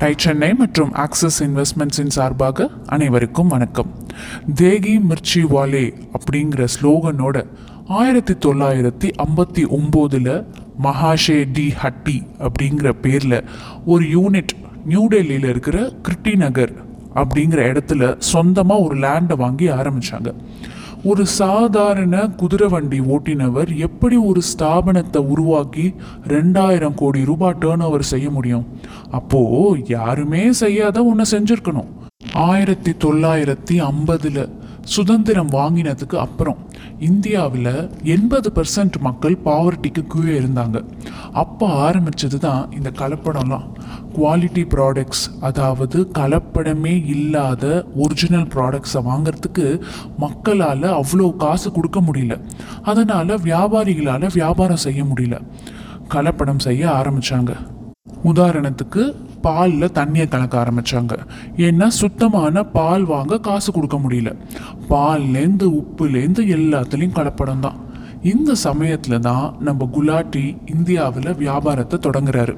Tie Chennai மற்றும் axis இன்வெஸ்ட்மெண்ட்ஸின் சார்பாக அனைவருக்கும் வணக்கம். தேகி மிர்ச்சி வாலே அப்படிங்கிற ஸ்லோகனோட ஆயிரத்தி தொள்ளாயிரத்தி ஐம்பத்தி ஒம்போதில் மகாஷே டி ஹட்டி அப்படிங்கிற பேரில் ஒரு யூனிட் நியூ டெல்லியில் இருக்கிற கிருட்டி நகர் அப்படிங்கிற இடத்துல சொந்தமாக ஒரு லேண்டை வாங்கி ஆரம்பித்தாங்க ஒரு சாதாரண குதிரை வண்டி ஓட்டினவர் எப்படி ஒரு ஸ்தாபனத்தை உருவாக்கி ரெண்டாயிரம் கோடி ரூபாய் டேர்ன் ஓவர் செய்ய முடியும்? அப்போ யாருமே செய்யாத ஒன்று செஞ்சிருக்கணும். ஆயிரத்தி தொள்ளாயிரத்தி ஐம்பதில் சுதந்திரம் வாங்கினதுக்கு அப்புறம் இந்தியாவில் எண்பது பர்சன்ட் மக்கள் பாவர்ட்டிக்கு கீழே இருந்தாங்க. அப்போ ஆரம்பிச்சது தான் இந்த கலப்படம்லாம். குவாலிட்டி ப்ராடக்ட்ஸ் அதாவது கலப்படமே இல்லாத ஒரிஜினல் ப்ராடக்ட்ஸை வாங்குறதுக்கு மக்களால் அவ்வளோ காசு கொடுக்க முடியல. அதனால் வியாபாரிகளால் வியாபாரம் செய்ய முடியல. கலப்படம் செய்ய ஆரம்பித்தாங்க உதாரணத்துக்கு பாலில் தண்ணியை கலக்க ஆரம்பித்தாங்க ஏன்னா சுத்தமான பால் வாங்க காசு கொடுக்க முடியல. பால்லேருந்து உப்புலேருந்து எல்லாத்துலேயும் கலப்படம் தான். இந்த சமயத்தில் தான் நம்ம குலாட்டி இந்தியாவில் வியாபாரத்தை தொடங்குறாரு.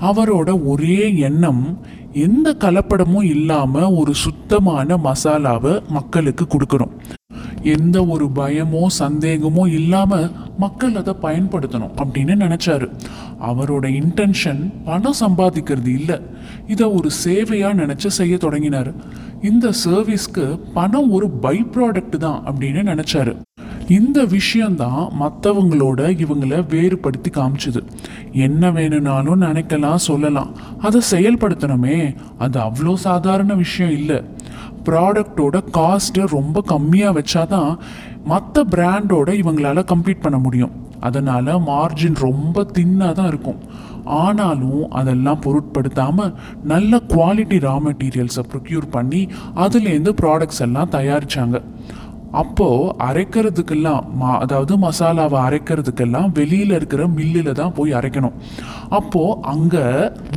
அவரோட ஒரே எண்ணம் எந்த கலப்படமும் இல்லாமல் ஒரு சுத்தமான மசாலாவை மக்களுக்கு கொடுக்கணும். எந்த ஒரு பயமோ சந்தேகமோ இல்லாமல் மக்கள் அதை பயன்படுத்தணும் அப்படின்னு நினச்சாரு. அவரோட இன்டென்ஷன் பணம் சம்பாதிக்கிறது இல்லை. இதை ஒரு சேவையாக நினச்சி செய்ய தொடங்கினார். இந்த சர்வீஸ்க்கு பணம் ஒரு பை ப்ராடக்ட் தான் அப்படின்னு நினச்சாரு. இந்த விஷயந்தான் மற்றவங்களோட இவங்களை வேறுபடுத்தி காமிச்சுது. என்ன வேணும்னாலும் நினைக்கலாம் சொல்லலாம். அதை செயல்படுத்தணுமே. அது அவ்வளோ சாதாரண விஷயம் இல்லை. ப்ராடக்டோட காஸ்ட்டை ரொம்ப கம்மியாக வச்சா தான் மற்ற பிராண்டோட இவங்களால கம்பீட் பண்ண முடியும். அதனால் மார்ஜின் ரொம்ப தின்னாக தான் இருக்கும். ஆனாலும் அதெல்லாம் பொருட்படுத்தாமல் நல்ல குவாலிட்டி ரா மெட்டீரியல்ஸை ப்ரொக்யூர் பண்ணி அதுலேருந்து ப்ராடக்ட்ஸ் எல்லாம் தயாரித்தாங்க அப்போது அரைக்கிறதுக்கெல்லாம் மா அதாவது மசாலாவை அரைக்கிறதுக்கெல்லாம் வெளியில் இருக்கிற மில்லில் தான் போய் அரைக்கணும். அப்போது அங்கே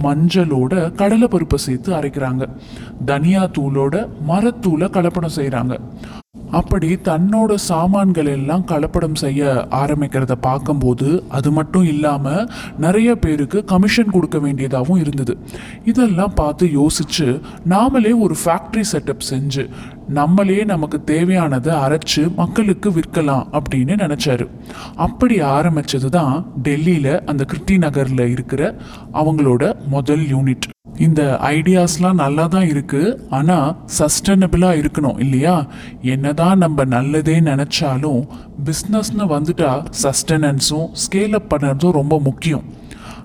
மஞ்சளோட கடலை பருப்பை சேர்த்து அரைக்கிறாங்க. தனியா தூளோட மரத்தூளை கலப்படம் செய்கிறாங்க அப்படி தன்னோட சாமான்கள் எல்லாம் கலப்படம் செய்ய ஆரம்பிக்கிறத பார்க்கும்போது அது மட்டும் இல்லாமல் நிறைய பேருக்கு கமிஷன் கொடுக்க வேண்டியதாகவும் இருந்தது. இதெல்லாம் பார்த்து யோசிச்சு நாமளே ஒரு ஃபேக்ட்ரி செட்டப் செஞ்சு நம்மளே நமக்கு தேவையானதை அரைச்சு மக்களுக்கு விற்கலாம் அப்படின்னு நினச்சாரு. அப்படி ஆரம்பிச்சது தான் டெல்லியில் அந்த கிருட்டி நகரில் இருக்கிற அவங்களோட முதல் யூனிட் இந்த ஐடியாஸ்லாம் நல்லா தான் இருக்குது ஆனால் சஸ்டைனபிளாக இருக்கணும் இல்லையா? என்னதான் நம்ம நல்லதே நினச்சாலும் பிஸ்னஸ்னு வந்துட்டா சஸ்டெனன்ஸும் ஸ்கேல் அப் பண்ணுறதும் ரொம்ப முக்கியம்.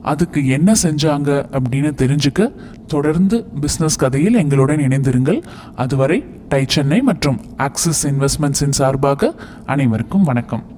அதுக்கு என்ன செஞ்சாங்க அப்படின்னு தெரிஞ்சுக்க தொடர்ந்து பிஸ்னஸ் கதையில் எங்களுடன் இணைந்திருங்கள். அதுவரை டை சென்னை மற்றும் ஆக்சிஸ் இன்வெஸ்ட்மெண்ட்ஸின் சார்பாக அனைவருக்கும் வணக்கம்.